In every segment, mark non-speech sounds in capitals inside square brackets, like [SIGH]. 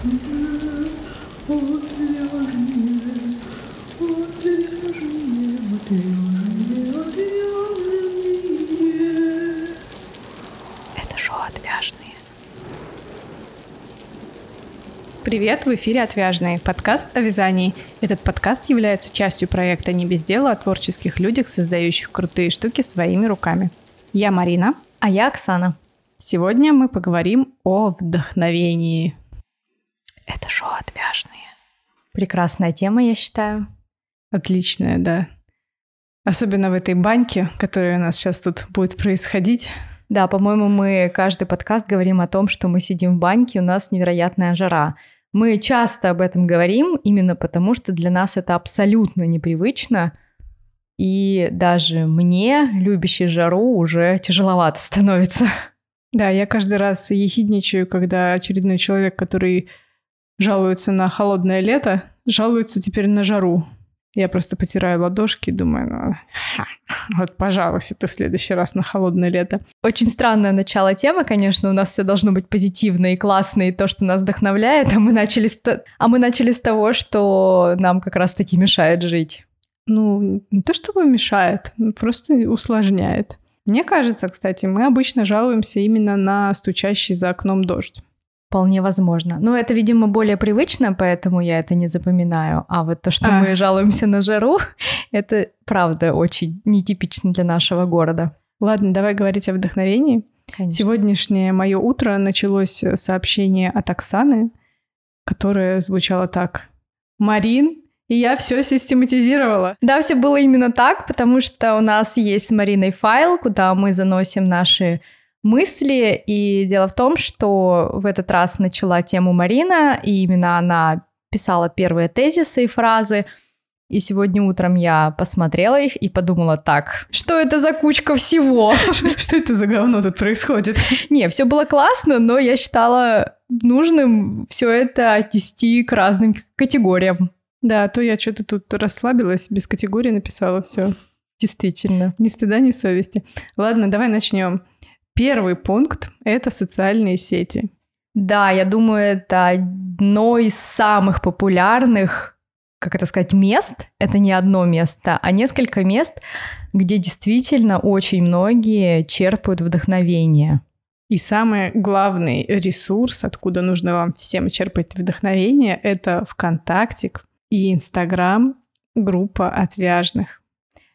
Это шоу «Отвяжные». Привет, в эфире «Отвяжные» – подкаст о вязании. Этот подкаст является частью проекта «Не без дела» о творческих людях, создающих крутые штуки своими руками. Я Марина. А я Оксана. Сегодня мы поговорим о вдохновении. Это шоу «Отвяжные». Прекрасная тема, я считаю. Отличная, да. Особенно в этой баньке, которая у нас сейчас тут будет происходить. Да, по-моему, мы каждый подкаст говорим о том, что мы сидим в баньке, у нас невероятная жара. Мы часто об этом говорим именно потому, что для нас это абсолютно непривычно. И даже мне, любящей жару, уже тяжеловато [LAUGHS] становится. Да, я каждый раз ехидничаю, когда очередной человек, который жалуется на холодное лето, жалуется теперь на жару. Я просто потираю ладошки и думаю, ну, ха, вот, пожалуйста, ты в следующий раз на холодное лето. Очень странное начало темы, конечно, у нас все должно быть позитивно и классно, и то, что нас вдохновляет, а мы начали с, а мы начали с того, что нам как раз-таки мешает жить. Ну, не то чтобы мешает, просто усложняет. Мне кажется, кстати, мы обычно жалуемся именно на стучащий за окном дождь. Вполне возможно. Но это, видимо, более привычно, поэтому я это не запоминаю. А вот то, что а. мы жалуемся на жару, [LAUGHS] это правда очень нетипично для нашего города. Ладно, давай говорить о вдохновении. Конечно. Сегодняшнее мое утро началось сообщение от Оксаны, которое звучало так. Марин, и я все систематизировала. Да, все было именно так, потому что у нас есть с Мариной файл, куда мы заносим наши мысли. И дело в том, что в этот раз начала тему Марина, и именно она писала первые тезисы и фразы. И сегодня утром я посмотрела их и подумала так, что это за кучка всего? [LAUGHS] Что это за говно тут происходит? Не, все было классно, но я считала нужным все это отнести к разным категориям. Да, а то я что-то тут расслабилась, без категории написала все. Действительно. Ни стыда, ни совести. Ладно, давай начнем. Первый пункт — это социальные сети. Да, я думаю, это одно из самых популярных, как это сказать, мест. Это не одно место, а несколько мест, где действительно очень многие черпают вдохновение. И самый главный ресурс, откуда нужно вам всем черпать вдохновение, это ВКонтакте и Инстаграм, группа отвяжных.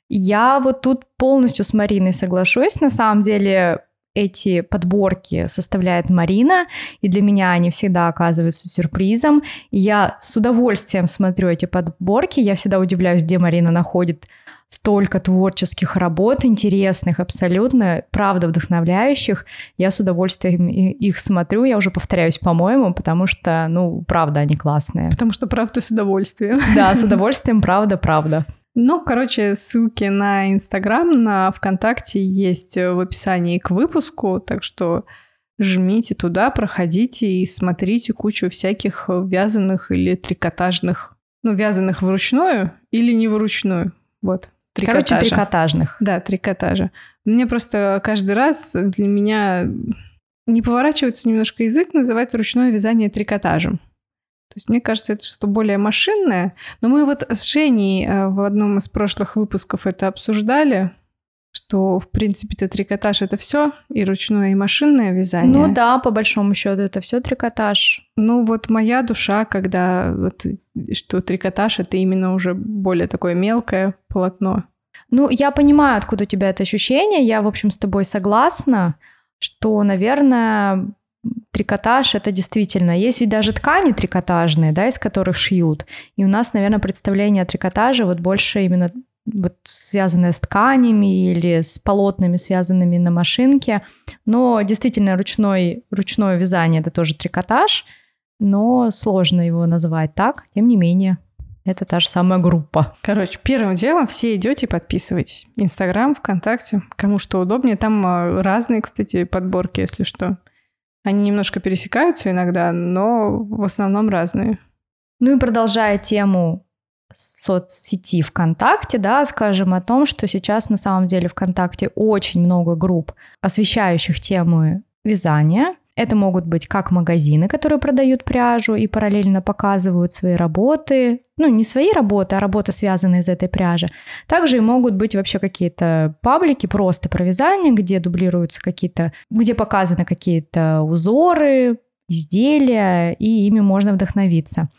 Я вот тут полностью с Мариной соглашусь. На самом деле, эти подборки составляет Марина, и для меня они всегда оказываются сюрпризом. И я с удовольствием смотрю эти подборки, я всегда удивляюсь, где Марина находит столько творческих работ, интересных абсолютно, правда вдохновляющих. Я с удовольствием их смотрю, я уже повторяюсь, по-моему, потому что, ну, правда, они классные. Потому что правда с удовольствием. Да, с [LAUGHS] удовольствием, правда, правда. Ну, короче, ссылки на Инстаграм, на ВКонтакте есть в описании к выпуску, так что жмите туда, проходите и смотрите кучу всяких вязаных или трикотажных, ну, вязаных вручную или не вручную. Вот. Трикотажа. Короче, трикотажных. Да, трикотажа. Мне просто каждый раз для меня не поворачивается немножко язык называть ручное вязание трикотажем. То есть мне кажется, это что-то более машинное. Но мы вот с Женей э, в одном из прошлых выпусков это обсуждали, что, в принципе, это трикотаж — это все и ручное, и машинное вязание. Ну да, по большому счету это все трикотаж. Ну вот моя душа, когда вот, что трикотаж — это именно уже более такое мелкое полотно. Ну, я понимаю, откуда у тебя это ощущение. Я, в общем, с тобой согласна, что, наверное, трикотаж это действительно. Есть ведь даже ткани трикотажные, да, из которых шьют. И у нас, наверное, представление о трикотаже вот больше именно вот связанное с тканями или с полотнами, связанными на машинке. Но действительно ручной, ручное вязание это тоже трикотаж, но сложно его называть так, тем не менее. Это та же самая группа. Короче, первым делом все идете подписывайтесь. Инстаграм, ВКонтакте, кому что удобнее. Там а, разные, кстати, подборки, если что. Они немножко пересекаются иногда, но в основном разные. Ну и продолжая тему соцсети ВКонтакте, да, скажем о том, что сейчас на самом деле ВКонтакте очень много групп, освещающих темы вязания. Это могут быть как магазины, которые продают пряжу и параллельно показывают свои работы. Ну, не свои работы, а работы, связанные из этой пряжи. Также и могут быть вообще какие-то паблики просто про вязание, где дублируются какие-то, где показаны какие-то узоры, изделия, и ими можно вдохновиться.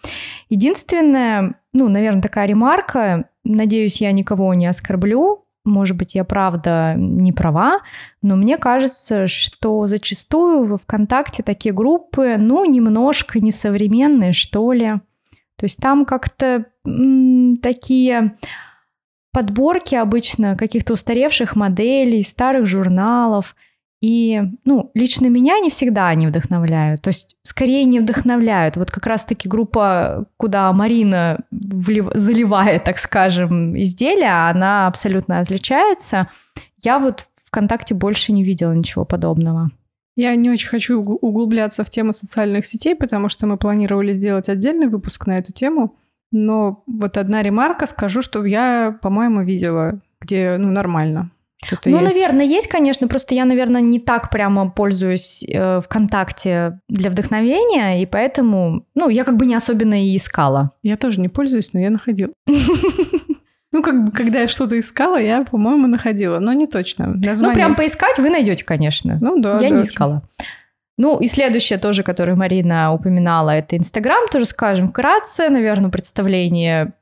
Единственное, ну, наверное, такая ремарка, надеюсь, я никого не оскорблю, может быть, я правда не права, но мне кажется, что зачастую в ВКонтакте такие группы, ну, немножко несовременные, что ли. То есть там как-то такие подборки обычно каких-то устаревших моделей, старых журналов – и, ну, лично меня не всегда они вдохновляют. То есть, скорее не вдохновляют. Вот как раз-таки группа, куда Марина влив... заливает, так скажем, изделия, она абсолютно отличается. Я вот ВКонтакте больше не видела ничего подобного. Я не очень хочу углубляться в тему социальных сетей, потому что мы планировали сделать отдельный выпуск на эту тему. Но вот одна ремарка скажу, что я, по-моему, видела, где, ну, нормально. Что-то ну, есть? наверное, есть, конечно. Просто я, наверное, не так прямо пользуюсь э, ВКонтакте для вдохновения, и поэтому, ну, я как бы не особенно и искала. Я тоже не пользуюсь, но я находила. [LAUGHS] Ну, как бы, когда я что-то искала, я, по-моему, находила, но не точно. Название... Ну, прям поискать вы найдете, конечно. Ну, да. Я да, не искала. Ну, и следующее тоже, которое Марина упоминала, это Инстаграм. Тоже скажем вкратце, наверное, представление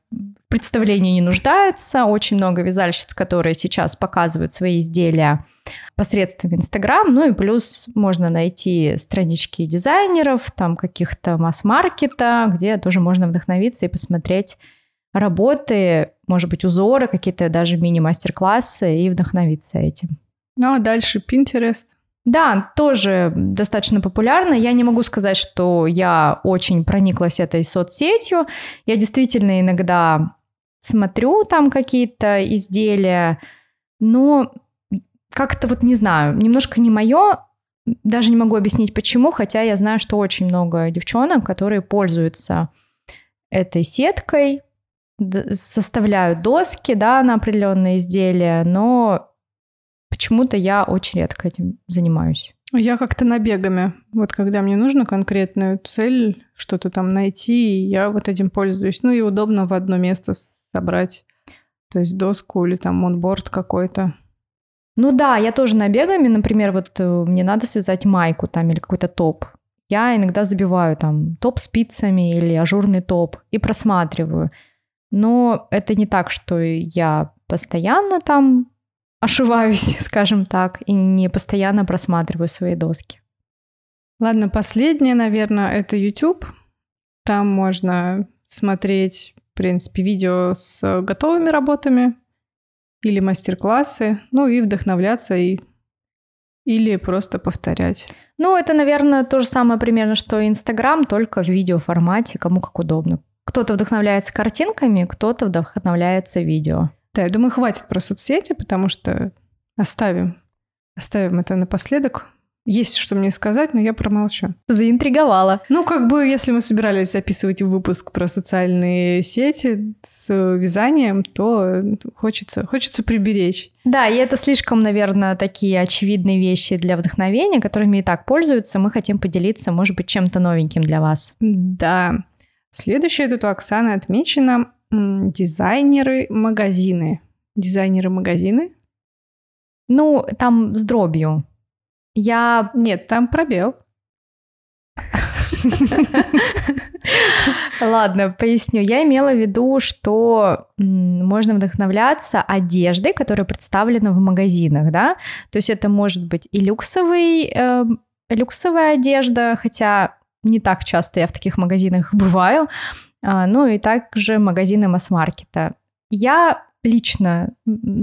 представлении не нуждается. Очень много вязальщиц, которые сейчас показывают свои изделия посредством Инстаграм. Ну и плюс можно найти странички дизайнеров, там каких-то масс-маркета, где тоже можно вдохновиться и посмотреть работы, может быть, узоры, какие-то даже мини-мастер-классы и вдохновиться этим. Ну а дальше Pinterest. Да, тоже достаточно популярно. Я не могу сказать, что я очень прониклась этой соцсетью. Я действительно иногда смотрю там какие-то изделия, но как-то вот не знаю, немножко не мое, даже не могу объяснить почему, хотя я знаю, что очень много девчонок, которые пользуются этой сеткой, составляют доски, да, на определенные изделия, но почему-то я очень редко этим занимаюсь. Я как-то набегами. Вот когда мне нужно конкретную цель, что-то там найти, я вот этим пользуюсь. Ну и удобно в одно место собрать, то есть доску или там монборд какой-то. Ну да, я тоже набегами, например, вот э, мне надо связать майку там или какой-то топ. Я иногда забиваю там топ спицами или ажурный топ и просматриваю. Но это не так, что я постоянно там ошиваюсь, [LAUGHS] скажем так, и не постоянно просматриваю свои доски. Ладно, последнее, наверное, это YouTube. Там можно смотреть в принципе, видео с готовыми работами или мастер-классы, ну и вдохновляться и или просто повторять. Ну, это, наверное, то же самое примерно, что Инстаграм, только в видеоформате, кому как удобно. Кто-то вдохновляется картинками, кто-то вдохновляется видео. Да, я думаю, хватит про соцсети, потому что оставим, оставим это напоследок. Есть что мне сказать, но я промолчу. Заинтриговала. Ну, как бы, если мы собирались записывать выпуск про социальные сети с вязанием, то хочется, хочется приберечь. Да, и это слишком, наверное, такие очевидные вещи для вдохновения, которыми и так пользуются. Мы хотим поделиться, может быть, чем-то новеньким для вас. Да. Следующее тут у Оксаны отмечено дизайнеры-магазины. Дизайнеры-магазины? Ну, там с дробью. Я... Нет, там пробел. Ладно, поясню. Я имела в виду, что можно вдохновляться одеждой, которая представлена в магазинах, да. То есть это может быть и люксовый, э, люксовая одежда, хотя не так часто я в таких магазинах бываю, ну и также магазины масс-маркета. Я лично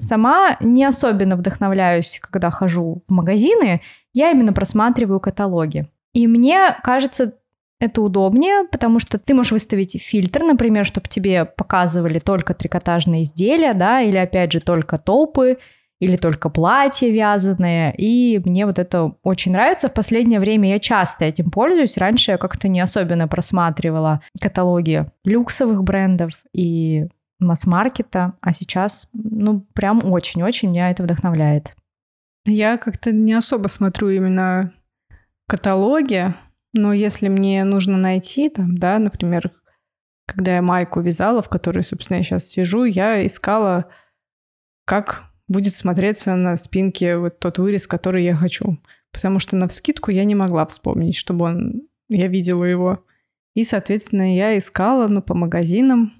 сама не особенно вдохновляюсь, когда хожу в магазины, я именно просматриваю каталоги. И мне кажется, это удобнее, потому что ты можешь выставить фильтр, например, чтобы тебе показывали только трикотажные изделия, да, или опять же только топы, или только платья вязаные, и мне вот это очень нравится. В последнее время я часто этим пользуюсь. Раньше я как-то не особенно просматривала каталоги люксовых брендов и масс-маркета, а сейчас, ну, прям очень-очень меня это вдохновляет. Я как-то не особо смотрю именно каталоге, но если мне нужно найти там, да, например, когда я майку вязала, в которой, собственно, я сейчас сижу, я искала, как будет смотреться на спинке вот тот вырез, который я хочу. Потому что на вскидку я не могла вспомнить, чтобы он... Я видела его. И, соответственно, я искала, ну, по магазинам,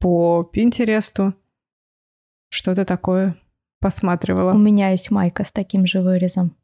по Пинтересту, что-то такое посматривала. У меня есть майка с таким же вырезом.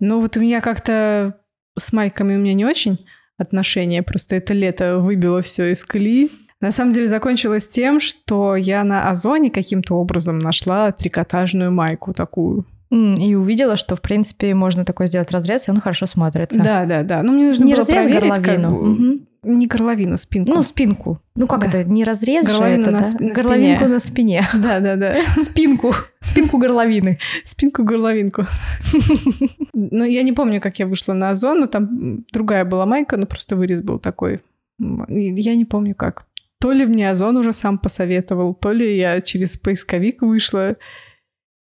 Ну, вот у меня как-то с майками у меня не очень отношения, просто это лето выбило все из колеи. На самом деле закончилось тем, что я на Озоне каким-то образом нашла трикотажную майку такую. И увидела, что, в принципе, можно такой сделать разрез, и он хорошо смотрится. Да, да, да. Ну, мне нужно не было разрез, проверить, горловину. как... Мгм. Не горловину, спинку. Ну, спинку. Ну, как Да. это? Не разрез же Горловину это, на да? на Горловинку спине. на спине. [LAUGHS] [LAUGHS] да, да, да. Спинку. Спинку горловины. Спинку, горловинку. [LAUGHS] Ну, я не помню, как я вышла на Озон, но там другая была майка, но просто вырез был такой. Я не помню как. То ли мне Озон уже сам посоветовал, то ли я через поисковик вышла.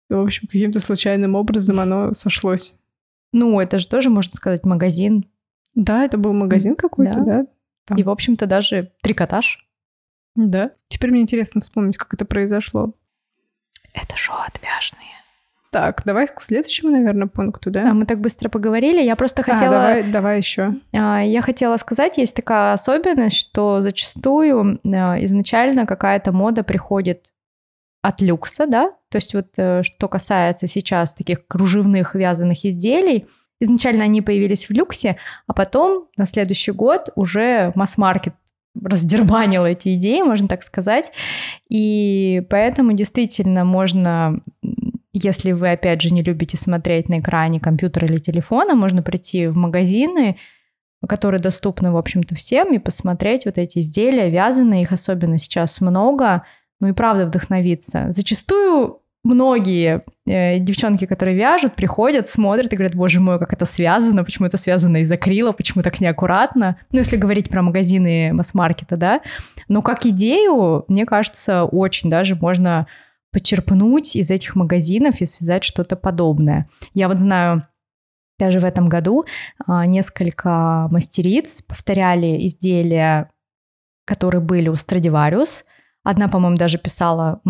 В общем, каким-то случайным образом оно сошлось. Ну, это же тоже, можно сказать, магазин. Да, это был магазин какой-то, Да. да? Там. И, в общем-то, даже трикотаж. Да. Теперь мне интересно вспомнить, как это произошло. Это шоу отвяжные. Так, давай к следующему, наверное, пункту, да? А мы так быстро поговорили. Я просто А, хотела... давай, давай еще. А, Я хотела сказать, есть такая особенность, что зачастую а, изначально какая-то мода приходит от люкса, да, то есть вот э, что касается сейчас таких кружевных вязаных изделий, изначально они появились в люксе, а потом на следующий год уже масс-маркет раздербанил эти идеи, можно так сказать, и поэтому действительно можно, если вы, опять же, не любите смотреть на экране компьютера или телефона, можно прийти в магазины, которые доступны, в общем-то, всем, и посмотреть вот эти изделия вязаные, их особенно сейчас много, ну и правда вдохновиться. Зачастую многие э, девчонки, которые вяжут, приходят, смотрят и говорят, боже мой, как это связано, почему это связано из акрила, почему так неаккуратно. Ну, если говорить про магазины масс-маркета, да. Но как идею, мне кажется, очень даже можно почерпнуть из этих магазинов и связать что-то подобное. Я вот знаю, даже в этом году а, несколько мастериц повторяли изделия, которые были у Stradivarius. Одна, по-моему, даже писала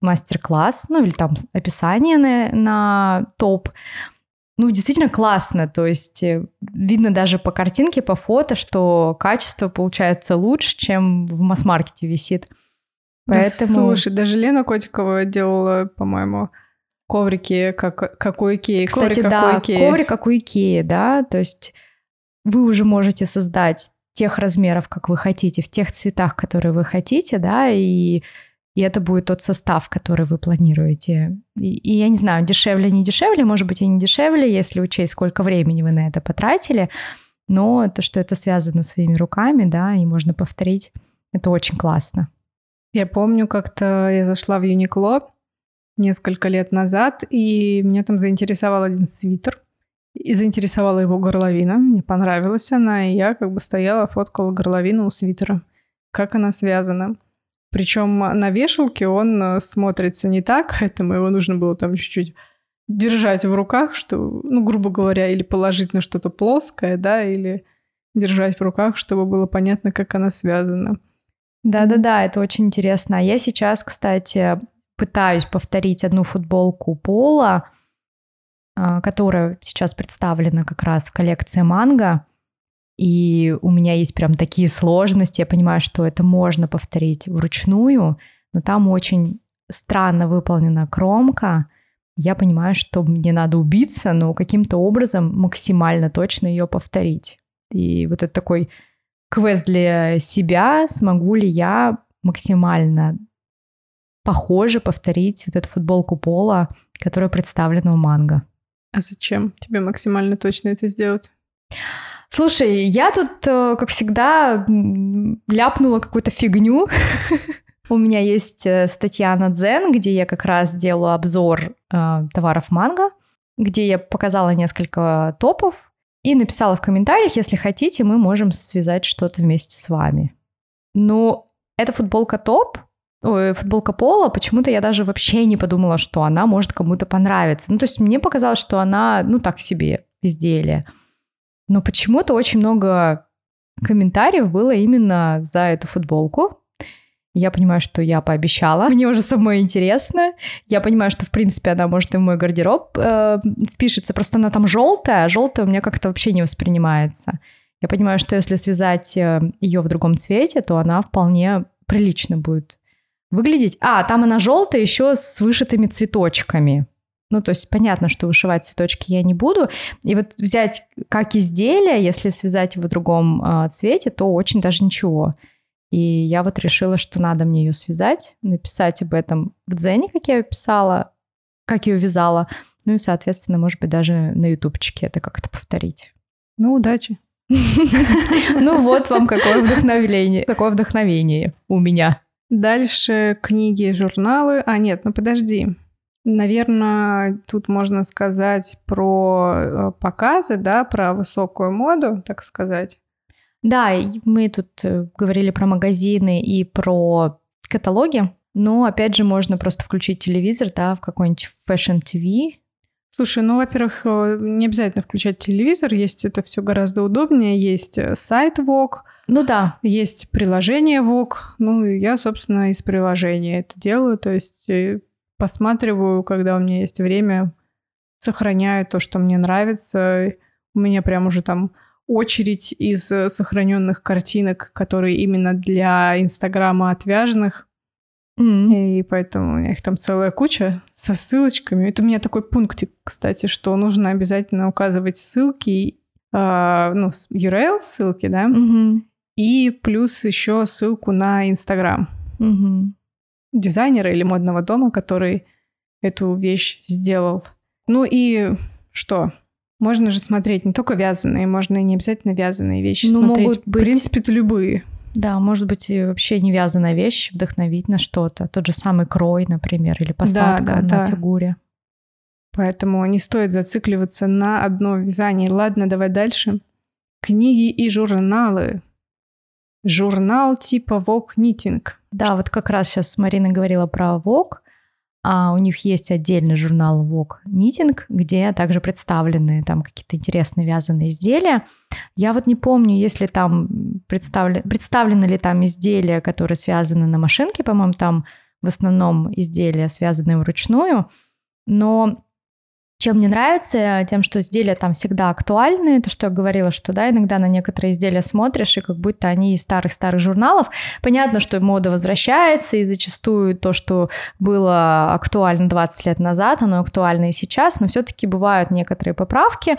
мастер-класс, ну или там описание на, на топ. Ну, действительно классно, то есть э, видно даже по картинке, по фото, что качество получается лучше, чем в масс-маркете висит. Да, Поэтому... слушай, даже Лена Котикова делала, по-моему, коврики, как, как у Икеи. Кстати, коврик, как да, у Икеи. коврик как у Икеи, да, то есть вы уже можете создать тех размеров, как вы хотите, в тех цветах, которые вы хотите, да, и, и это будет тот состав, который вы планируете. И, и я не знаю, дешевле, не дешевле, может быть, и не дешевле, если учесть, сколько времени вы на это потратили, но то, что это связано своими руками, да, и можно повторить, это очень классно. Я помню, как-то я зашла в Юникло несколько лет назад, и меня там заинтересовал один свитер. И заинтересовала его горловина. Мне понравилась она, и я как бы стояла, фоткала горловину у свитера. Как она связана. Причем на вешалке он э, смотрится не так, поэтому его нужно было там чуть-чуть держать в руках, что, ну, грубо говоря, или положить на что-то плоское, да, или держать в руках, чтобы было понятно, как она связана. Да-да-да, это очень интересно. А я сейчас, кстати, пытаюсь повторить одну футболку Пола, а, которая сейчас представлена как раз в коллекции манго. И у меня есть прям такие сложности. Я понимаю, что это можно повторить вручную, но там очень странно выполнена кромка. Я понимаю, что мне надо убиться, но каким-то образом максимально точно ее повторить. И вот это такой квест для себя, смогу ли я максимально похоже повторить вот эту футболку пола, которая представлена у манго. А зачем тебе максимально точно это сделать? Слушай, я тут, э, как всегда, ляпнула какую-то фигню. [LAUGHS] У меня есть э, статья на Дзен, где я как раз делаю обзор э, товаров манго, где я показала несколько топов и написала в комментариях, если хотите, мы можем связать что-то вместе с вами. Но эта футболка топ, ой, футболка пола, почему-то я даже вообще не подумала, что она может кому-то понравиться. Ну, то есть мне показалось, что она, ну, так себе изделие. Но почему-то очень много комментариев было именно за эту футболку. Я понимаю, что я пообещала. [LAUGHS] Мне уже самое интересно. Я понимаю, что, в принципе, она может и в мой гардероб э, впишется. Просто она там желтая, а желтая у меня как-то вообще не воспринимается. Я понимаю, что если связать э, ее в другом цвете, то она вполне прилично будет выглядеть. А, там она желтая еще с вышитыми цветочками. Ну, то есть понятно, что вышивать цветочки я не буду. И вот взять как изделие, если связать его в другом э, цвете, то очень даже ничего. И я вот решила, что надо мне ее связать, написать об этом в Дзене, как я ее писала, как ее вязала. Ну и, соответственно, может быть, даже на ютубчике это как-то повторить. Ну, удачи. [LAUGHS] Ну вот вам какое вдохновение, какое вдохновение у меня. Дальше книги, журналы. А, нет, ну подожди. Наверное, тут можно сказать про э, показы, да, про высокую моду, так сказать. Да, мы тут э, говорили про магазины и про каталоги, но опять же можно просто включить телевизор, да, в какой-нибудь Fashion TV. Слушай, ну, во-первых, э, не обязательно включать телевизор, есть это все гораздо удобнее, есть э, сайт Vogue, ну да. Есть приложение Vogue, ну, и я, собственно, из приложения это делаю, то есть посматриваю, когда у меня есть время, сохраняю то, что мне нравится. У меня прям уже там очередь из э, сохраненных картинок, которые именно для Инстаграма отвяжных. Mm. И поэтому у меня их там целая куча со ссылочками. Это у меня такой пунктик, кстати, что нужно обязательно указывать ссылки, э, ну, URL ссылки, да, mm-hmm. и плюс еще ссылку на Инстаграм mm-hmm. дизайнера или модного дома, который эту вещь сделал. Ну и что? Можно же смотреть не только вязаные, можно и не обязательно вязаные вещи ну, смотреть. Могут быть... В принципе-то любые. Да, может быть, и вообще не вязаная вещь вдохновить на что-то. Тот же самый крой, например, или посадка да, да, на да. фигуре. Поэтому не стоит зацикливаться на одно вязание. Ладно, давай дальше. Книги и журналы. Журнал типа Vogue Knitting. Да, вот как раз сейчас Марина говорила про Vogue. А у них есть отдельный журнал Vogue Knitting, где также представлены там какие-то интересные вязаные изделия. Я вот не помню, если там представлены, представлены ли там изделия, которые связаны на машинке, по-моему, там в основном изделия, связанные вручную, но чем мне нравится, тем, что изделия там всегда актуальны, то, что я говорила, что да, иногда на некоторые изделия смотришь, и как будто они из старых-старых журналов. Понятно, что мода возвращается, и зачастую то, что было актуально 20 лет назад, оно актуально и сейчас, но все-таки бывают некоторые поправки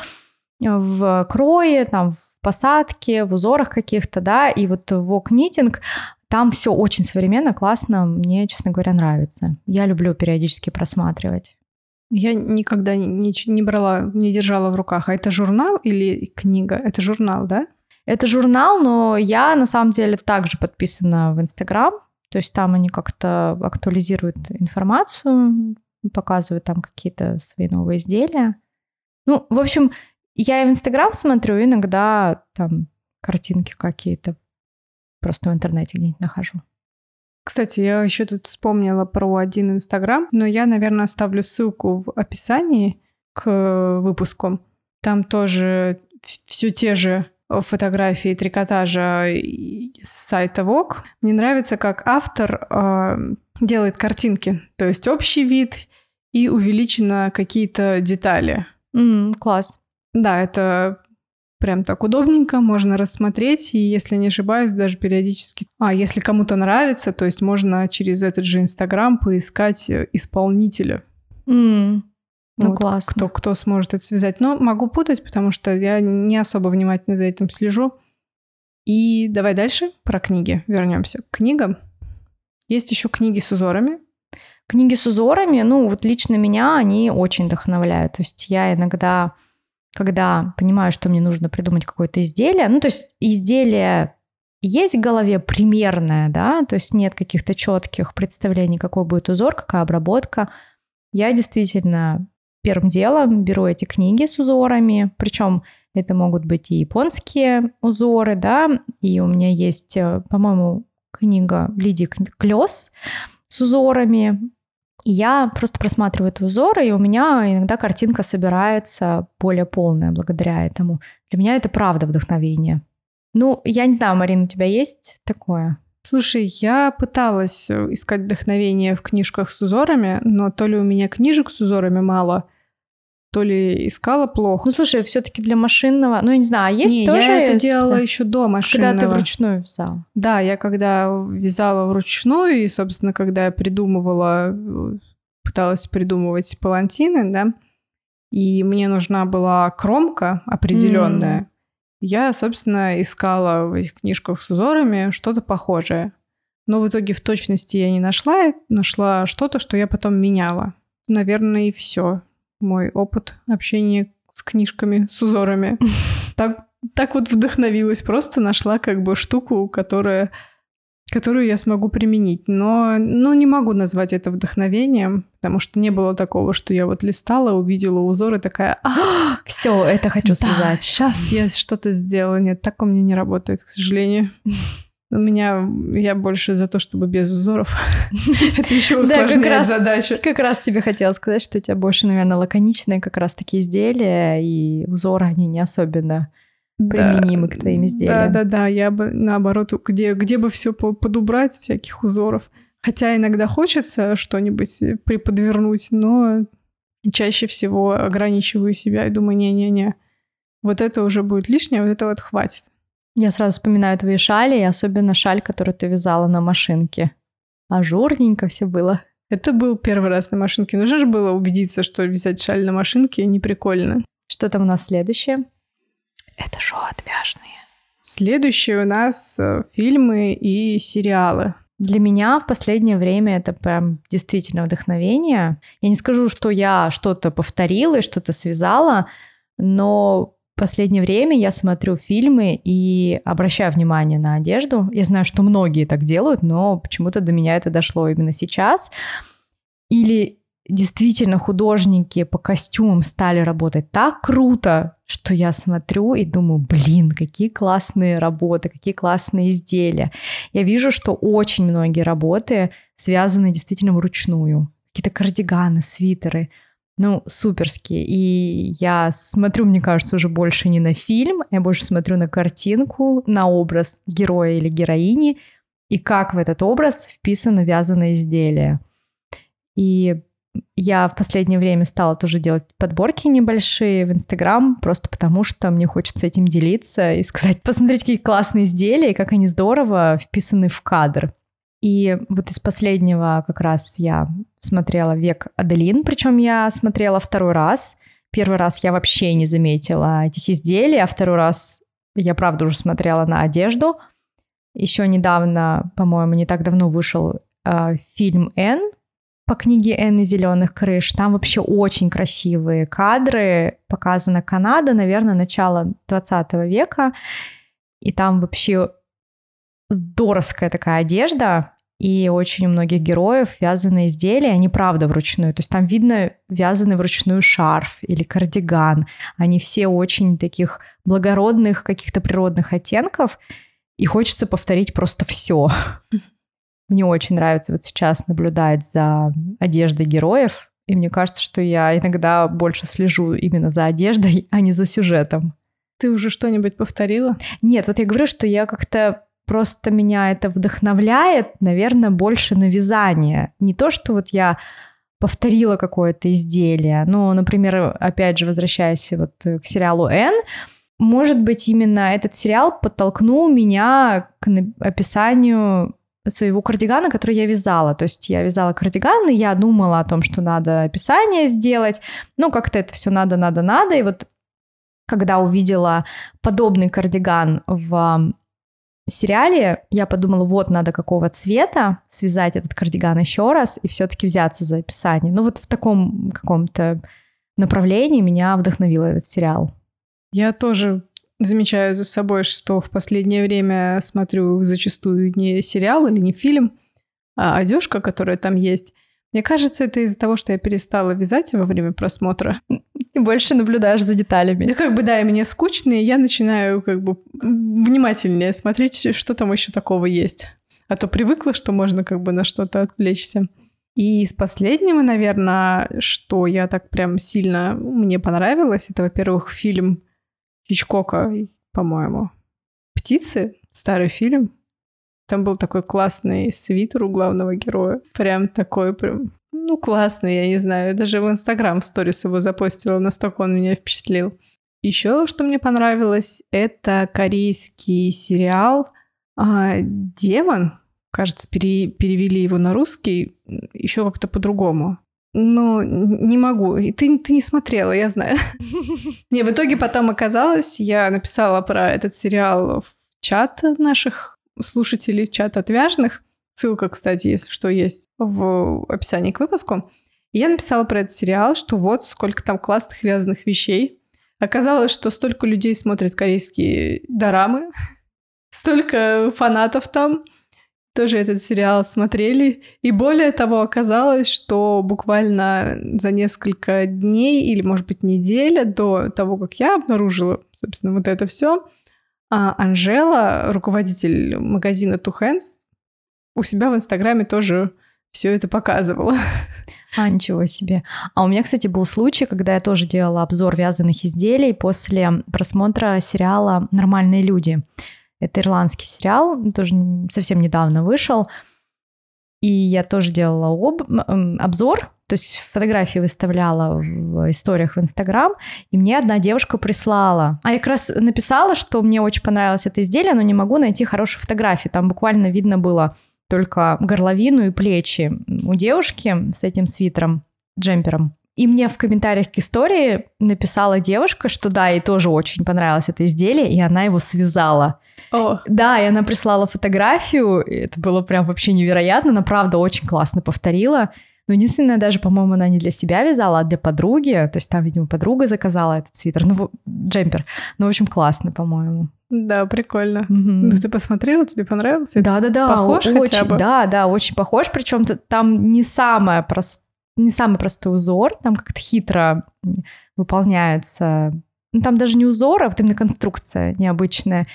в крое, там, в посадке, в узорах каких-то, да, и вот вок-нитинг, там все очень современно, классно, мне, честно говоря, нравится. Я люблю периодически просматривать. Я никогда не, не брала, не держала в руках. А это журнал или книга? Это журнал, да? Это журнал, но я на самом деле также подписана в Инстаграм. То есть там они как-то актуализируют информацию, показывают там какие-то свои новые изделия. Ну, в общем, я и в Инстаграм смотрю, иногда там картинки какие-то просто в интернете где-нибудь нахожу. Кстати, я еще тут вспомнила про один Инстаграм, но я, наверное, оставлю ссылку в описании к выпуску. Там тоже все те же фотографии трикотажа с сайта Vogue. Мне нравится, как автор э, делает картинки, то есть общий вид и увеличено какие-то детали. Mm, класс. Да, это прям так удобненько, можно рассмотреть, и если не ошибаюсь, даже периодически... А, если кому-то нравится, то есть можно через этот же Инстаграм поискать э, исполнителя. Mm. Ну, вот, классно. Кто, кто сможет это связать. Но могу путать, потому что я не особо внимательно за этим слежу. И давай дальше про книги вернемся. К книгам. Есть еще книги с узорами. Книги с узорами, ну вот лично меня они очень вдохновляют. То есть я иногда когда понимаю, что мне нужно придумать какое-то изделие. Ну, то есть изделие есть в голове примерное, да, то есть нет каких-то четких представлений, какой будет узор, какая обработка. Я действительно первым делом беру эти книги с узорами, причем это могут быть и японские узоры, да, и у меня есть, э, по-моему, книга Лидии Клёс с узорами. И я просто просматриваю эти узоры, и у меня иногда картинка собирается более полная благодаря этому. Для меня это правда вдохновение. Ну, я не знаю, Марина, у тебя есть такое? Слушай, я пыталась э, искать вдохновение в книжках с узорами, но то ли у меня книжек с узорами мало, то ли искала плохо. Ну, слушай, все-таки для машинного, ну, я не знаю, а есть не, тоже... я это делала еще до машинного. Когда ты вручную вязала? Да, я когда вязала вручную, и, собственно, когда я придумывала, пыталась придумывать палантины, да, и мне нужна была кромка определенная, mm. я, собственно, искала в этих книжках с узорами что-то похожее. Но в итоге в точности я не нашла, нашла что-то, что я потом меняла. Наверное, и все мой опыт общения с книжками, с узорами. [LAUGHS] Так, так вот вдохновилась, просто нашла как бы штуку, которая, которую я смогу применить. Но ну, не могу назвать это вдохновением, потому что не было такого, что я вот листала, увидела узор и такая, а, [GASPS] все, это хочу связать. Сейчас я что-то сделала. Нет, так у меня не работает, к сожалению. [LAUGHS] У меня я больше за то, чтобы без узоров. [LAUGHS] Это еще усложняет задачу. Как раз тебе хотела сказать, что у тебя больше, наверное, лаконичные как раз такие изделия, и узоры, они не особенно применимы к твоим изделиям. Да, да, да. Я бы наоборот, где, где бы все подубрать, всяких узоров. Хотя иногда хочется что-нибудь приподвернуть, но чаще всего ограничиваю себя и думаю, не-не-не, вот это уже будет лишнее, вот это вот хватит. Я сразу вспоминаю твои шали, и особенно шаль, которую ты вязала на машинке. Ажурненько все было. Это был первый раз на машинке. Нужно же было убедиться, что вязать шаль на машинке не прикольно. Что там у нас следующее? Это шоу отвяжные. Следующее у нас э, фильмы и сериалы. Для меня в последнее время это прям действительно вдохновение. Я не скажу, что я что-то повторила и что-то связала, но последнее время я смотрю фильмы и обращаю внимание на одежду. Я знаю, что многие так делают, но почему-то до меня это дошло именно сейчас. Или действительно художники по костюмам стали работать так круто, что я смотрю и думаю, блин, какие классные работы, какие классные изделия. Я вижу, что очень многие работы связаны действительно вручную. Какие-то кардиганы, свитеры – ну, суперские. И я смотрю, мне кажется, уже больше не на фильм, я больше смотрю на картинку, на образ героя или героини, и как в этот образ вписано вязаное изделие. И я в последнее время стала тоже делать подборки небольшие в Инстаграм, просто потому что мне хочется этим делиться и сказать, посмотрите, какие классные изделия, как они здорово вписаны в кадр. И вот из последнего как раз я смотрела «Век Аделин», причем я смотрела второй раз. Первый раз я вообще не заметила этих изделий, а второй раз я, правда, уже смотрела на одежду. Еще недавно, по-моему, не так давно вышел э, фильм «Н», по книге Энны Зеленых крыш. Там вообще очень красивые кадры. Показана Канада, наверное, начало 20 века. И там вообще здоровская такая одежда, и очень у многих героев вязаные изделия, они правда вручную. То есть там видно вязаный вручную шарф или кардиган. Они все очень таких благородных каких-то природных оттенков. И хочется повторить просто все. [LAUGHS] Мне очень нравится вот сейчас наблюдать за одеждой героев. И мне кажется, что я иногда больше слежу именно за одеждой, а не за сюжетом. Ты уже что-нибудь повторила? Нет, вот я говорю, что я как-то Просто меня это вдохновляет, наверное, больше на вязание. Не то, что вот я повторила какое-то изделие. Но, например, опять же, возвращаясь вот к сериалу «Н», может быть, именно этот сериал подтолкнул меня к описанию своего кардигана, который я вязала. То есть я вязала кардиган, и я думала о том, что надо описание сделать. Ну, как-то это все надо, надо, надо. И вот когда увидела подобный кардиган в сериале я подумала, вот надо какого цвета связать этот кардиган еще раз и все-таки взяться за описание. Ну вот в таком каком-то направлении меня вдохновил этот сериал. Я тоже замечаю за собой, что в последнее время смотрю зачастую не сериал или не фильм, а одежка, которая там есть. Мне кажется, это из-за того, что я перестала вязать во время просмотра. И больше наблюдаешь за деталями. Да как бы, да, и мне скучно, и я начинаю как бы внимательнее смотреть, что там еще такого есть. А то привыкла, что можно как бы на что-то отвлечься. И из последнего, наверное, что я так прям сильно мне понравилось, это, во-первых, фильм Хичкока, по-моему, «Птицы», старый фильм. Там был такой классный свитер у главного героя. Прям такой, прям, ну, классный, я не знаю. Даже в Инстаграм в сторис его запостила, настолько он меня впечатлил. Еще что мне понравилось, это корейский сериал а, Демон, кажется, пере, перевели его на русский еще как-то по-другому. Но не могу. И ты, ты не смотрела, я знаю. [LAUGHS] Не, в итоге потом оказалось, я написала про этот сериал в чат наших слушателей, чат отвяжных. Ссылка, кстати, если что, есть в описании к выпуску. И я написала про этот сериал, что вот сколько там классных вязаных вещей. Оказалось, что столько людей смотрят корейские дорамы, [LAUGHS] столько фанатов там тоже этот сериал смотрели. И более того, оказалось, что буквально за несколько дней или, может быть, неделя до того, как я обнаружила, собственно, вот это все, а, Анжела, руководитель магазина Two Hands, у себя в Инстаграме тоже все это показывала. [LAUGHS] А, ничего себе. А у меня, кстати, был случай, когда я тоже делала обзор вязаных изделий после просмотра сериала «Нормальные люди». Это ирландский сериал, тоже совсем недавно вышел. И я тоже делала об, обзор, то есть фотографии выставляла в историях в Инстаграм, и мне одна девушка прислала. А я как раз написала, что мне очень понравилось это изделие, но не могу найти хорошие фотографии. Там буквально видно было только горловину и плечи у девушки с этим свитером, джемпером. И мне в комментариях к истории написала девушка, что да, ей тоже очень понравилось это изделие, и она его связала. О. Да, и она прислала фотографию, и это было прям вообще невероятно, она правда очень классно повторила. Но единственное, даже, по-моему, она не для себя вязала, а для подруги. То есть там, видимо, подруга заказала этот свитер, ну, джемпер. Ну, в общем, классно, по-моему. Да, прикольно. Угу. Ну, ты посмотрела, тебе понравился? Да, да, да. Похож очень, хотя бы? Да, да, очень похож. Причем там не самое прост... не самый простой узор, там как-то хитро выполняются ну, там даже не узор, а вот именно конструкция необычная.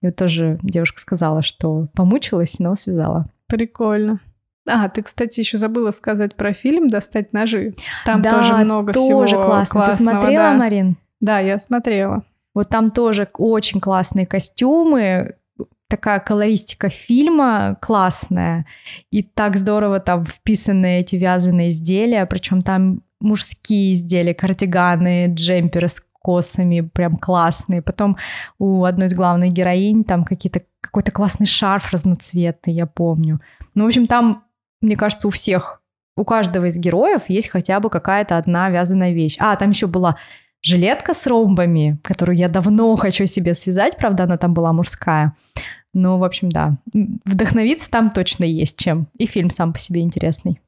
И вот тоже девушка сказала, что помучилась, но связала. Прикольно. А, ты, кстати, еще забыла сказать про фильм «Достать ножи». Там да, тоже много тоже всего классно. классного. Ты смотрела, да. Марин? Да, я смотрела. Вот там тоже очень классные костюмы, такая колористика фильма классная. И так здорово там вписаны эти вязаные изделия, причем там мужские изделия, кардиганы, джемперы с косами, прям классные. Потом у одной из главных героинь там какие-то какой-то классный шарф разноцветный, я помню. Ну, в общем, там, мне кажется, у всех, у каждого из героев есть хотя бы какая-то одна вязаная вещь. А, там еще была жилетка с ромбами, которую я давно [LAUGHS] хочу себе связать, правда, она там была мужская. Ну, в общем, да, вдохновиться там точно есть чем. И фильм сам по себе интересный.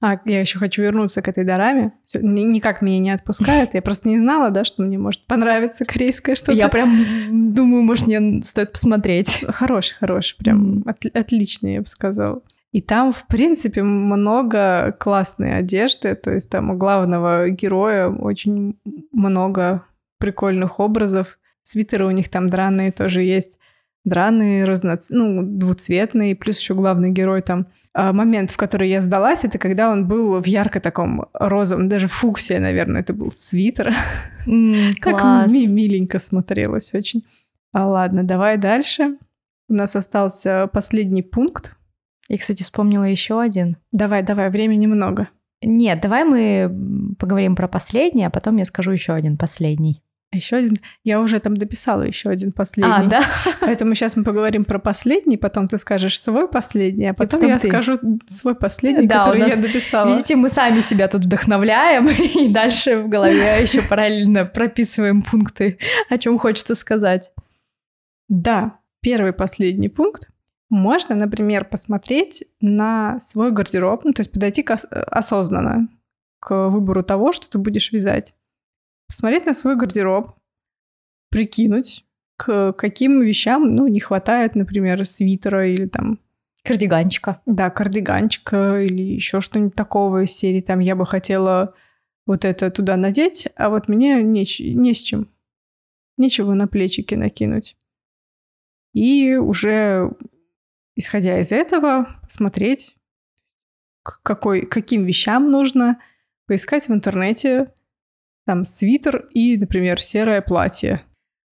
А, я еще хочу вернуться к этой дораме. Никак меня не отпускает. Я просто не знала, да, что мне может понравиться корейское что-то. Я прям думаю, может, мне стоит посмотреть. Хороший, хороший, прям от, отличный, я бы сказала. И там, в принципе, много классной одежды. То есть там у главного героя очень много прикольных образов. Свитеры у них там драные тоже есть. Драные, разноц... ну, двуцветные. Плюс еще главный герой там а, момент, в который я сдалась, это когда он был в ярко таком розовом, даже фуксия, наверное, это был свитер. Mm, как [LAUGHS] ми- миленько смотрелось очень. А ладно, давай дальше. У нас остался последний пункт. Я, кстати, вспомнила еще один. Давай, давай, времени много. Нет, давай мы поговорим про последний, а потом я скажу еще один последний. Еще один. Я уже там дописала еще один последний. А, да? Поэтому сейчас мы поговорим про последний, потом ты скажешь свой последний, а потом, потом я ты. скажу свой последний, да, который нас, я дописала. Видите, мы сами себя тут вдохновляем, [LAUGHS] и дальше в голове еще параллельно прописываем пункты, о чем хочется сказать. Да, первый последний пункт. Можно, например, посмотреть на свой гардероб, ну, то есть подойти к осознанно к выбору того, что ты будешь вязать посмотреть на свой гардероб, прикинуть, к каким вещам, ну, не хватает, например, свитера или там... Кардиганчика. Да, кардиганчика или еще что-нибудь такого из серии. Там я бы хотела вот это туда надеть, а вот мне не, не с чем. Нечего на плечики накинуть. И уже, исходя из этого, смотреть, какой, каким вещам нужно, поискать в интернете там свитер и, например, серое платье.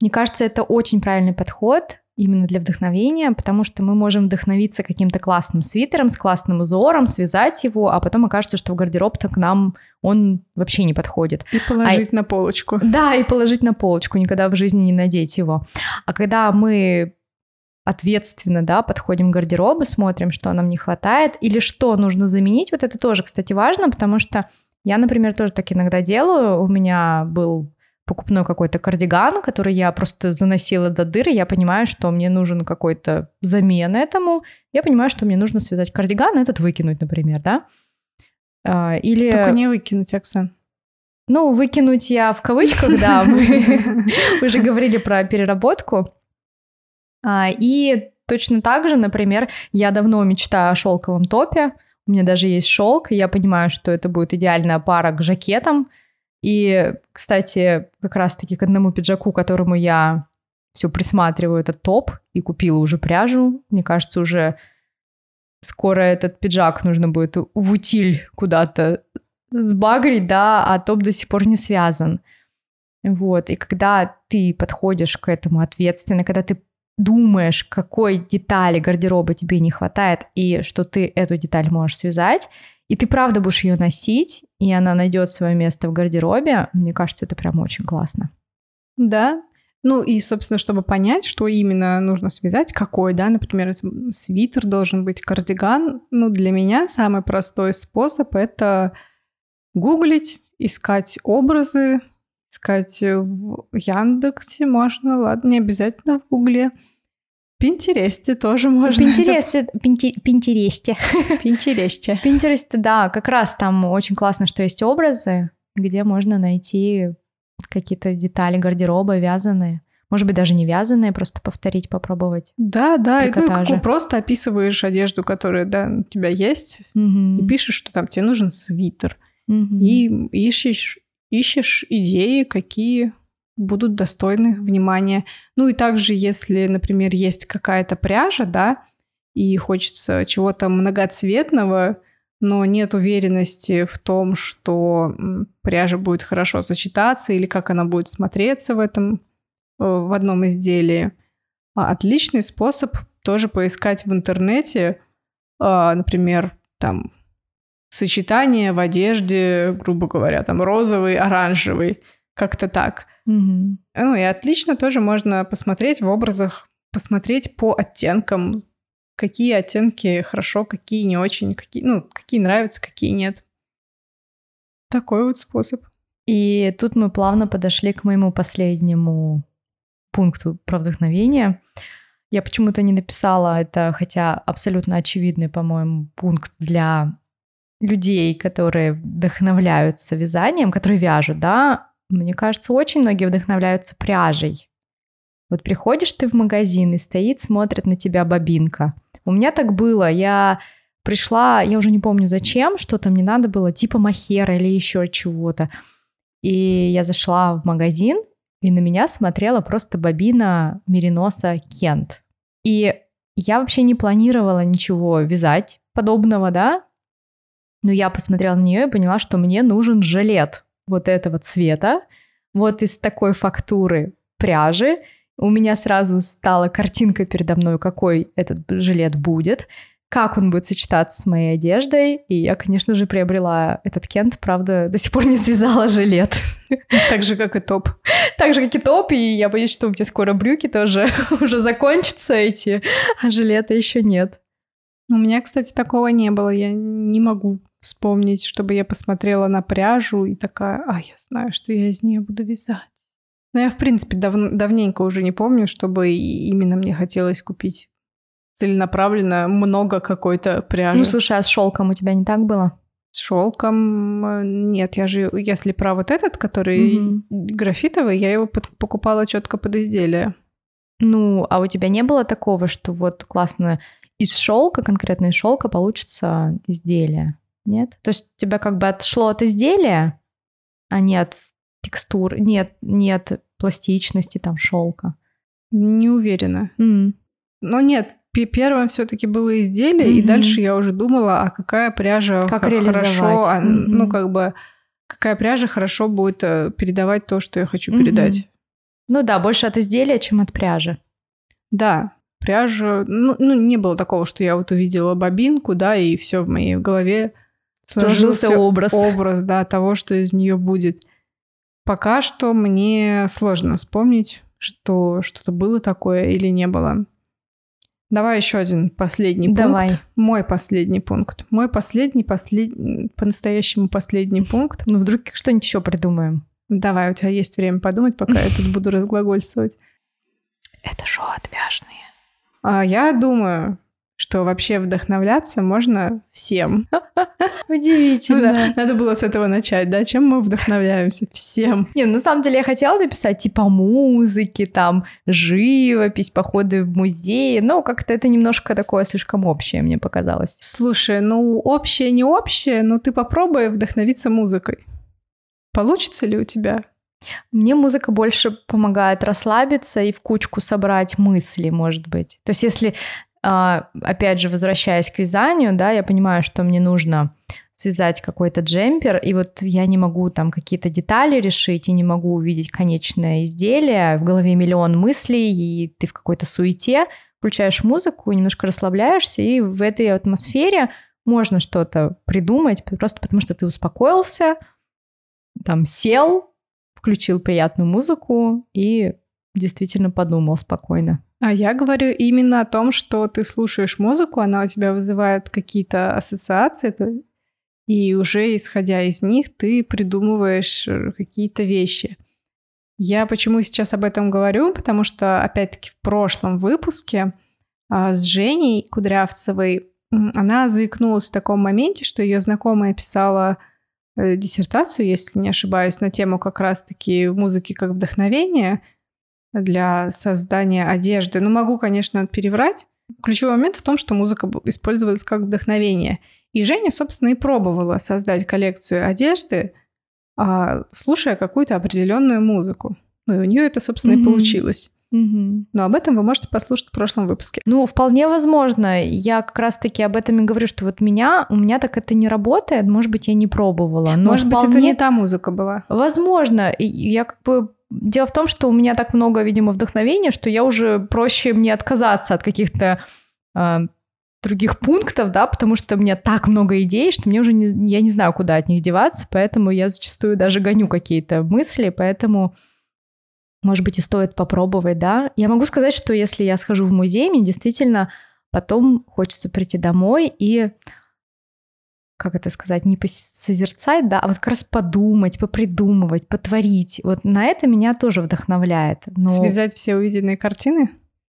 Мне кажется, это очень правильный подход именно для вдохновения, потому что мы можем вдохновиться каким-то классным свитером с классным узором, связать его, а потом окажется, что в гардероб-то к нам он вообще не подходит. И положить а... на полочку. Да, и положить на полочку, никогда в жизни не надеть его. А когда мы ответственно, да, подходим к гардеробу, смотрим, что нам не хватает или что нужно заменить, вот это тоже, кстати, важно, потому что я, например, тоже так иногда делаю. У меня был покупной какой-то кардиган, который я просто заносила до дыры, я понимаю, что мне нужен какой-то замен этому, я понимаю, что мне нужно связать кардиган, этот выкинуть, например, да? А, или... Только не выкинуть, Оксан. Ну, выкинуть я в кавычках, да, [LAUGHS] мы уже говорили про переработку. А, и точно так же, например, я давно мечтаю о шелковом топе, у меня даже есть шелк, и я понимаю, что это будет идеальная пара к жакетам, и, кстати, как раз-таки к одному пиджаку, которому я все присматриваю, этот топ, и купила уже пряжу. Мне кажется, уже скоро этот пиджак нужно будет в утиль куда-то сбагрить, да, а топ до сих пор не связан. Вот, и когда ты подходишь к этому ответственно, когда ты думаешь, какой детали гардероба тебе не хватает, и что ты эту деталь можешь связать, и ты правда будешь ее носить, и она найдет свое место в гардеробе, мне кажется, это прям очень классно. Да, ну и, собственно, чтобы понять, что именно нужно связать, какой, да, например, свитер должен быть, кардиган, ну для меня самый простой способ — это гуглить, искать образы, искать в Яндексе можно, ладно, не обязательно в Гугле — Пинтересте тоже можно. Пинтересте, пинти, Пинтересте. [LAUGHS] Пинтересте. Пинтересте, да, как раз там очень классно, что есть образы, где можно найти какие-то детали гардероба вязаные. Может быть, даже не вязаные, просто повторить, попробовать. Да, да, и ты просто описываешь одежду, которая да, у тебя есть, угу. и пишешь, что там тебе нужен свитер. Угу. И ищешь, ищешь идеи, какие будут достойны внимания. Ну и также, если, например, есть какая-то пряжа, да, и хочется чего-то многоцветного, но нет уверенности в том, что пряжа будет хорошо сочетаться или как она будет смотреться в этом, э, в одном изделии. А, отличный способ тоже поискать в интернете, а, например, там сочетание в одежде, грубо говоря, там розовый, оранжевый, как-то так. Угу. Ну и отлично тоже можно посмотреть в образах, посмотреть по оттенкам, какие оттенки хорошо, какие не очень, какие, ну, какие нравятся, какие нет. Такой вот способ. И тут мы плавно подошли к моему последнему пункту про вдохновение. Я почему-то не написала это, хотя абсолютно очевидный, по-моему, пункт для людей, которые вдохновляются вязанием, которые вяжут, да, мне кажется, очень многие вдохновляются пряжей. Вот приходишь ты в магазин и стоит, смотрит на тебя бобинка. У меня так было. Я пришла, я уже не помню зачем, что-то мне надо было, типа махера или еще чего-то. И я зашла в магазин, и на меня смотрела просто бобина мериноса Кент. И я вообще не планировала ничего вязать подобного, да? Но я посмотрела на нее и поняла, что мне нужен жилет вот этого цвета, вот из такой фактуры пряжи. У меня сразу стала картинка передо мной, какой этот жилет будет, как он будет сочетаться с моей одеждой. И я, конечно же, приобрела этот кент, правда, до сих пор не связала жилет. [LAUGHS] Так же, как и топ. [LAUGHS] Так же, как и топ, и я боюсь, что у меня скоро брюки тоже [LAUGHS] уже закончатся эти, а жилета еще нет. У меня, кстати, такого не было. Я не могу вспомнить, чтобы я посмотрела на пряжу и такая, а, я знаю, что я из нее буду вязать. Но я, в принципе, дав давненько уже не помню, чтобы именно мне хотелось купить целенаправленно много какой-то пряжи. Ну, слушай, а с шелком у тебя не так было? С шелком э, нет, я же, если про вот этот, который угу. графитовый, я его под, покупала четко под изделие. Ну, а у тебя не было такого, что вот классно из шелка, конкретно из шелка получится изделие? Нет? То есть тебя как бы отшло от изделия, а не от текстур, нет, нет пластичности там шелка. Не уверена. Mm. Но нет, первым все-таки было изделие, mm-hmm. и дальше я уже думала, а какая пряжа как хорошо, а, mm-hmm. ну как бы какая пряжа хорошо будет э, передавать то, что я хочу передать. Mm-hmm. Ну да, больше от изделия, чем от пряжи. Да, пряжа, ну, ну не было такого, что я вот увидела бобинку, да, и все в моей голове сложился образ. Образ, да, того, что из нее будет. Пока что мне сложно вспомнить, что что-то было такое или не было. Давай еще один последний Давай. пункт. Мой последний пункт. Мой последний, последний, по-настоящему последний пункт. Ну, вдруг что-нибудь еще придумаем. Давай, у тебя есть время подумать, пока я тут буду разглагольствовать. [LAUGHS] Это шоу отвяжные. А я думаю, что вообще вдохновляться можно всем. [LAUGHS] Удивительно. Ну, да, надо было с этого начать, да? Чем мы вдохновляемся? Всем. Не, ну, на самом деле я хотела написать типа музыки, там, живопись, походы в музей, но как-то это немножко такое слишком общее, мне показалось. Слушай, ну, общее не общее, но ты попробуй вдохновиться музыкой. Получится ли у тебя? Мне музыка больше помогает расслабиться и в кучку собрать мысли, может быть. То есть если опять же, возвращаясь к вязанию, да, я понимаю, что мне нужно связать какой-то джемпер, и вот я не могу там какие-то детали решить, и не могу увидеть конечное изделие, в голове миллион мыслей, и ты в какой-то суете, включаешь музыку, немножко расслабляешься, и в этой атмосфере можно что-то придумать, просто потому что ты успокоился, там сел, включил приятную музыку и действительно подумал спокойно. А я говорю именно о том, что ты слушаешь музыку, она у тебя вызывает какие-то ассоциации, и уже исходя из них ты придумываешь э, какие-то вещи. Я почему сейчас об этом говорю? Потому что, опять-таки, в прошлом выпуске а, с Женей Кудрявцевой она заикнулась в таком моменте, что ее знакомая писала э, диссертацию, если не ошибаюсь, на тему как раз-таки музыки как вдохновения – для создания одежды. Ну, могу, конечно, переврать. Ключевой момент в том, что музыка использовалась как вдохновение. И Женя, собственно, и пробовала создать коллекцию одежды, а, слушая какую-то определенную музыку. Ну, и у нее это, собственно, mm-hmm. и получилось. Mm-hmm. Но об этом вы можете послушать в прошлом выпуске. Ну, вполне возможно. Я как раз-таки об этом и говорю, что вот меня, у меня так это не работает. Может быть, я не пробовала. Но Может вполне... быть, это не та музыка была. Возможно. Я как бы Дело в том, что у меня так много, видимо, вдохновения, что я уже проще мне отказаться от каких-то э, других пунктов, да, потому что у меня так много идей, что мне уже не, я не знаю, куда от них деваться, поэтому я зачастую даже гоню какие-то мысли, поэтому, может быть, и стоит попробовать, да. Я могу сказать, что если я схожу в музей, мне действительно потом хочется прийти домой и как это сказать, не посозерцать, да, а вот как раз подумать, попридумывать, потворить. Вот на это меня тоже вдохновляет. Но... Связать все увиденные картины?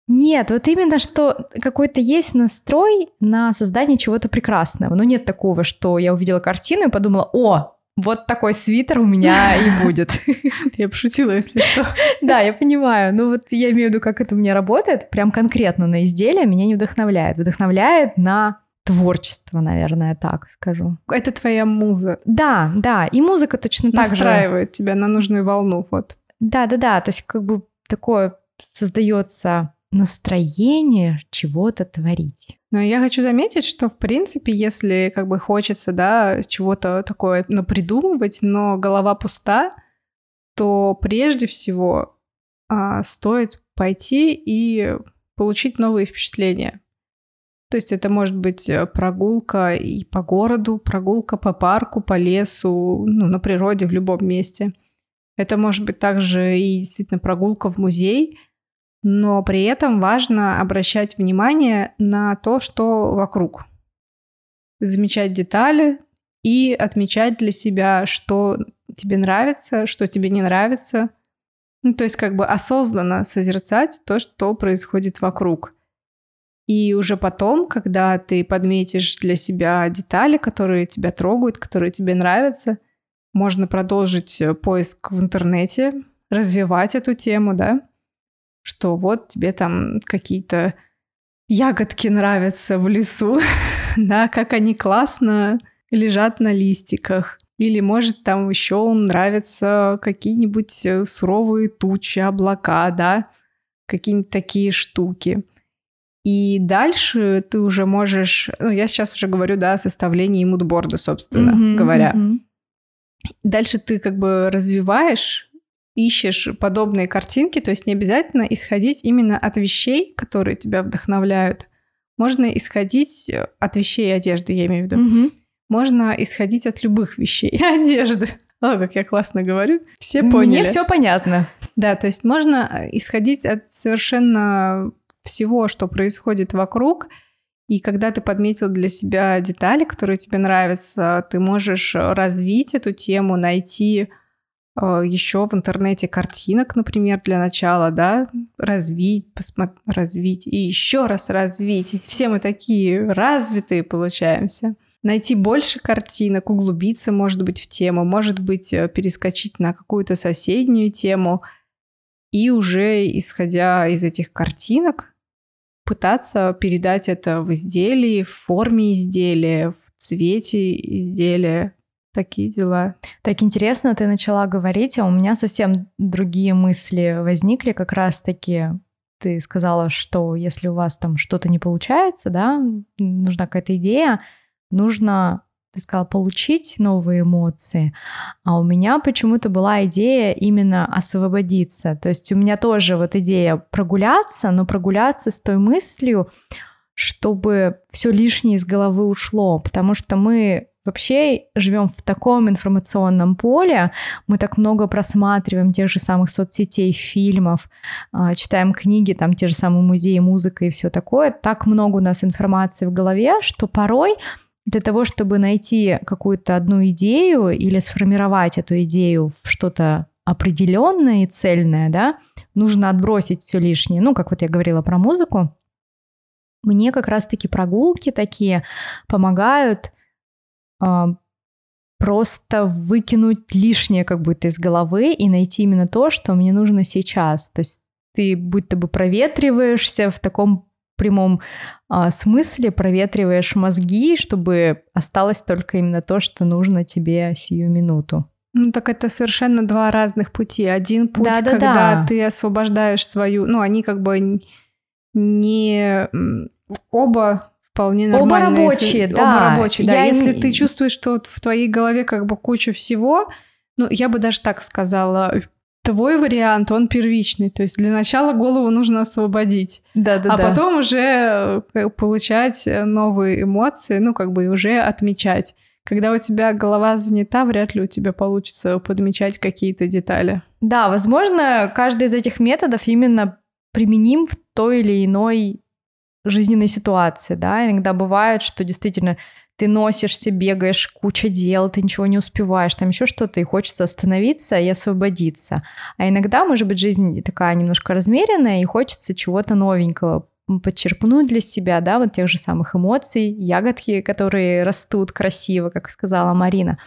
Нет, вот именно что какой-то есть настрой на создание чего-то прекрасного. Но нет такого, что я увидела картину и подумала, о, вот такой свитер у меня [LAUGHS] и будет. [LAUGHS] Я пошутила, если что. [LAUGHS] Да, я понимаю. Ну вот я имею в виду, как это у меня работает. Прям конкретно на изделие меня не вдохновляет. Вдохновляет на творчество, наверное, так скажу. Это твоя муза. Да, да, и музыка точно так же. Настраивает тебя на нужную волну, вот. Да, да, да, то есть как бы такое создается настроение чего-то творить. Но я хочу заметить, что, в принципе, если как бы хочется, да, чего-то такое напридумывать, но голова пуста, то прежде всего а, стоит пойти и получить новые впечатления. То есть это может быть э, прогулка и по городу, прогулка по парку, по лесу, ну, на природе, в любом месте. Это может быть также и действительно прогулка в музей, но при этом важно обращать внимание на то, что вокруг. Замечать детали и отмечать для себя, что тебе нравится, что тебе не нравится. Ну, то есть как бы осознанно созерцать то, что происходит вокруг. И уже потом, когда ты подметишь для себя детали, которые тебя трогают, которые тебе нравятся, можно продолжить э, поиск в интернете, развивать эту тему, да, что вот тебе там какие-то ягодки нравятся в лесу, [LAUGHS] да, как они классно лежат на листиках. Или, может, там еще нравятся какие-нибудь э, суровые тучи, облака, да, какие-нибудь такие штуки. И дальше ты уже можешь, ну, я сейчас уже говорю, да, о составлении мудборда, собственно mm-hmm, говоря. Mm-hmm. Дальше ты как бы развиваешь, ищешь подобные картинки, то есть не обязательно исходить именно от вещей, которые тебя вдохновляют. Можно исходить от вещей и одежды, я имею в виду. Mm-hmm. Можно исходить от любых вещей и [LAUGHS] одежды. О, как я классно говорю. Все поняли. Мне все понятно. Да, то есть можно исходить от совершенно всего, что происходит вокруг. И когда ты подметил для себя детали, которые тебе нравятся, ты можешь развить эту тему, найти э, еще в интернете картинок, например, для начала, да, развить, посмотреть, развить и еще раз развить. Все мы такие развитые получаемся. Найти больше картинок, углубиться, может быть, в тему, может быть, э, перескочить на какую-то соседнюю тему. И уже исходя из этих картинок, пытаться передать это в изделии, в форме изделия, в цвете изделия, такие дела. Так интересно, ты начала говорить, а у меня совсем другие мысли возникли как раз-таки. Ты сказала, что если у вас там что-то не получается, да, нужна какая-то идея, нужно ты сказала, получить новые эмоции, а у меня почему-то была идея именно освободиться. То есть у меня тоже вот идея прогуляться, но прогуляться с той мыслью, чтобы все лишнее из головы ушло, потому что мы вообще живем в таком информационном поле, мы так много просматриваем тех же самых соцсетей, фильмов, а, читаем книги, там те же самые музеи, музыка и все такое, так много у нас информации в голове, что порой для того, чтобы найти какую-то одну идею или сформировать эту идею в что-то определенное и цельное, да, нужно отбросить все лишнее. Ну, как вот я говорила про музыку, мне как раз-таки прогулки такие помогают э, просто выкинуть лишнее как будто из головы и найти именно то, что мне нужно сейчас. То есть ты будто бы проветриваешься в таком прямом а, смысле проветриваешь мозги, чтобы осталось только именно то, что нужно тебе сию минуту. Ну так это совершенно два разных пути. Один путь, да, да, когда да. ты освобождаешь свою, ну они как бы не оба вполне нормальные. Оба рабочие, да. Оба рабочие, да. Я Если не... ты чувствуешь, что в твоей голове как бы куча всего, ну я бы даже так сказала, твой вариант, он первичный. То есть для начала голову нужно освободить. Да, да, а да. потом уже э, получать новые эмоции, ну, как бы уже отмечать. Когда у тебя голова занята, вряд ли у тебя получится подмечать какие-то детали. Да, возможно, каждый из этих методов именно применим в той или иной жизненной ситуации, да, иногда бывает, что действительно ты носишься, бегаешь, куча дел, ты ничего не успеваешь, там еще что-то, и хочется остановиться и освободиться. А иногда, может быть, жизнь такая немножко размеренная, и хочется чего-то новенького подчерпнуть для себя, да, вот тех же самых эмоций, ягодки, которые растут красиво, как сказала Марина.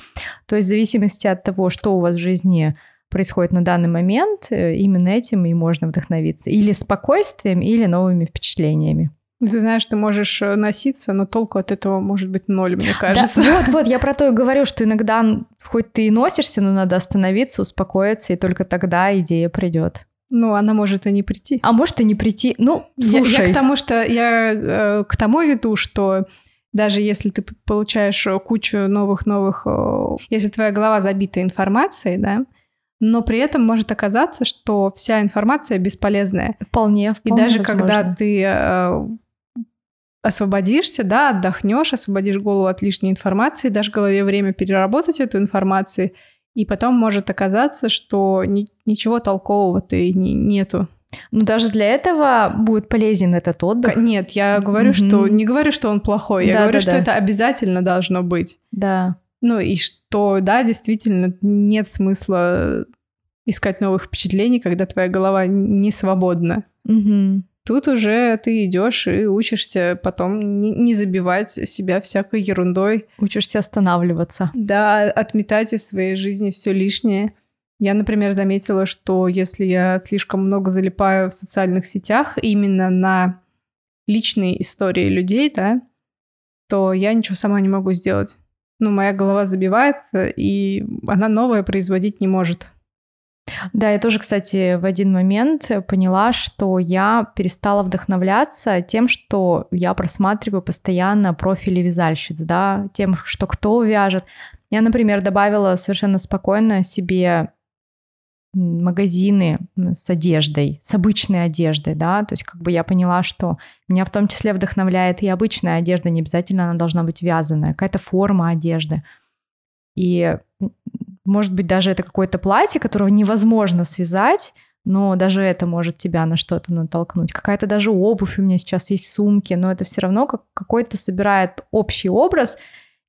То есть в зависимости от того, что у вас в жизни происходит на данный момент, э, именно этим и можно вдохновиться. Или спокойствием, или новыми впечатлениями. Ты знаешь, ты можешь э, носиться, но толку от этого может быть ноль, мне кажется. Да, вот, вот, я про то и говорю, что иногда хоть ты и носишься, но надо остановиться, успокоиться, и только тогда идея придет. Ну, она может и не прийти. А может и не прийти. Ну, слушай. Я, я к тому, что я э, к тому веду, что даже если ты получаешь э, кучу новых-новых, э, если твоя голова забита информацией, да, но при этом может оказаться, что вся информация бесполезная. Вполне, вполне И даже возможно. когда ты э, освободишься, да, отдохнешь, освободишь голову от лишней информации, дашь голове время переработать эту информацию, и потом может оказаться, что ни, ничего толкового-то и не, нету. Ну, даже для этого будет полезен этот отдых. Нет, я говорю, mm-hmm. что не говорю, что он плохой, я да, говорю, да, что да. это обязательно должно быть. Да. Ну и что, да, действительно, нет смысла искать новых впечатлений, когда твоя голова не свободна. Угу. Тут уже ты идешь и учишься потом не, забивать себя всякой ерундой. Учишься останавливаться. Да, отметать из своей жизни все лишнее. Я, например, заметила, что если я слишком много залипаю в социальных сетях именно на личные истории людей, да, то я ничего сама не могу сделать. Ну, моя голова забивается, и она новое производить не может. Да, я тоже, кстати, в один момент поняла, что я перестала вдохновляться тем, что я просматриваю постоянно профили вязальщиц, да, тем, что кто вяжет. Я, например, добавила совершенно спокойно себе магазины с одеждой, с обычной одеждой, да, то есть как бы я поняла, что меня в том числе вдохновляет и обычная одежда, не обязательно она должна быть вязаная, какая-то форма одежды. И может быть даже это какое-то платье, которого невозможно связать, но даже это может тебя на что-то натолкнуть. Какая-то даже обувь у меня сейчас есть, сумки, но это все равно как какой-то собирает общий образ,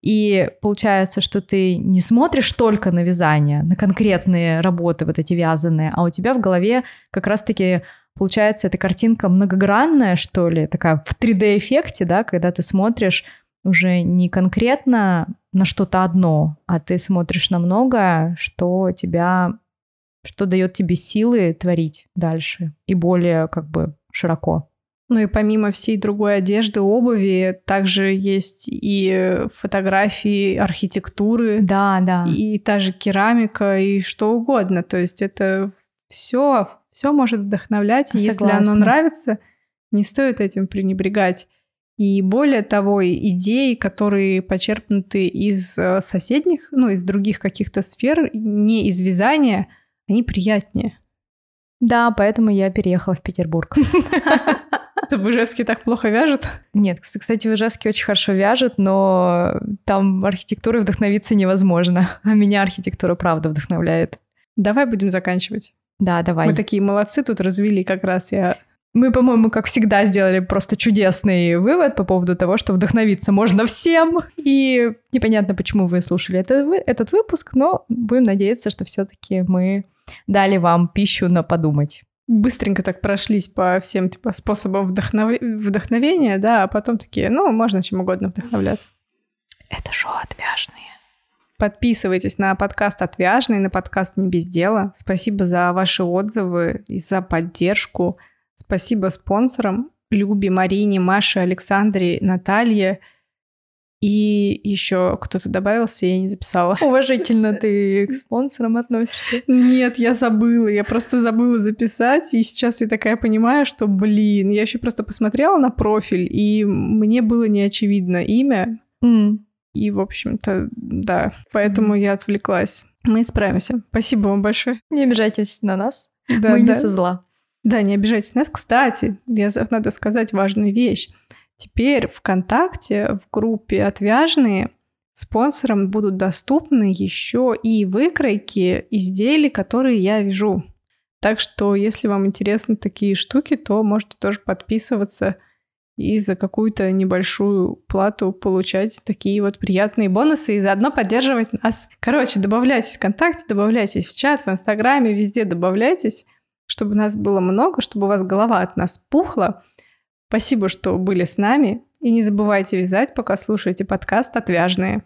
и получается, что ты не смотришь только на вязание, на конкретные работы вот эти вязаные, а у тебя в голове как раз-таки получается эта картинка многогранная, что ли, такая в 3D-эффекте, да, когда ты смотришь уже не конкретно на что-то одно, а ты смотришь на многое, что тебя, что дает тебе силы творить дальше и более как бы широко. Ну и помимо всей другой одежды, обуви, также есть и фотографии архитектуры. Да, да. И та же керамика, и что угодно. То есть это все, все может вдохновлять. И если оно нравится, не стоит этим пренебрегать. И более того, идеи, которые почерпнуты из э, соседних, ну, из других каких-то сфер, не из вязания, они приятнее. Да, поэтому я переехала в Петербург. В Ижевске так плохо вяжут? Нет, кстати, в Ижевске очень хорошо вяжут, но там архитектурой вдохновиться невозможно. А меня архитектура правда вдохновляет. Давай будем заканчивать. Да, давай. Мы такие молодцы тут развели как раз. Я мы, по-моему, как всегда, сделали просто чудесный вывод по поводу того, что вдохновиться можно всем. И непонятно, почему вы слушали это, этот выпуск, но будем надеяться, что все-таки мы дали вам пищу на подумать. Быстренько так прошлись по всем типа, способам вдохнов... вдохновения, да, а потом такие, ну, можно чем угодно вдохновляться. Это шоу «Отвяжные». Подписывайтесь на подкаст «Отвяжный», на подкаст «Не без дела». Спасибо за ваши отзывы и за поддержку. Спасибо спонсорам Любе, Марине, Маше, Александре, Наталье. И еще кто-то добавился, я не записала. [LAUGHS] Уважительно ты [LAUGHS] к спонсорам относишься? Нет, я забыла. Я просто забыла записать. И сейчас я такая понимаю, что, блин, я еще просто посмотрела на профиль, и мне было неочевидно имя. Mm. И, в общем-то, да, поэтому mm. я отвлеклась. Мы справимся. Спасибо вам большое. Не обижайтесь на нас. Да, Мы да. не со зла. Да, не обижайтесь нас. Кстати, я, надо сказать важную вещь. Теперь ВКонтакте в группе «Отвяжные» спонсорам будут доступны еще и выкройки изделий, которые я вяжу. Так что, если вам интересны такие штуки, то можете тоже подписываться и за какую-то небольшую плату получать такие вот приятные бонусы и заодно поддерживать нас. Короче, добавляйтесь в ВКонтакте, добавляйтесь в чат, в Инстаграме, везде добавляйтесь чтобы нас было много, чтобы у вас голова от нас пухла. Спасибо, что были с нами. И не забывайте вязать, пока слушаете подкаст «Отвяжные».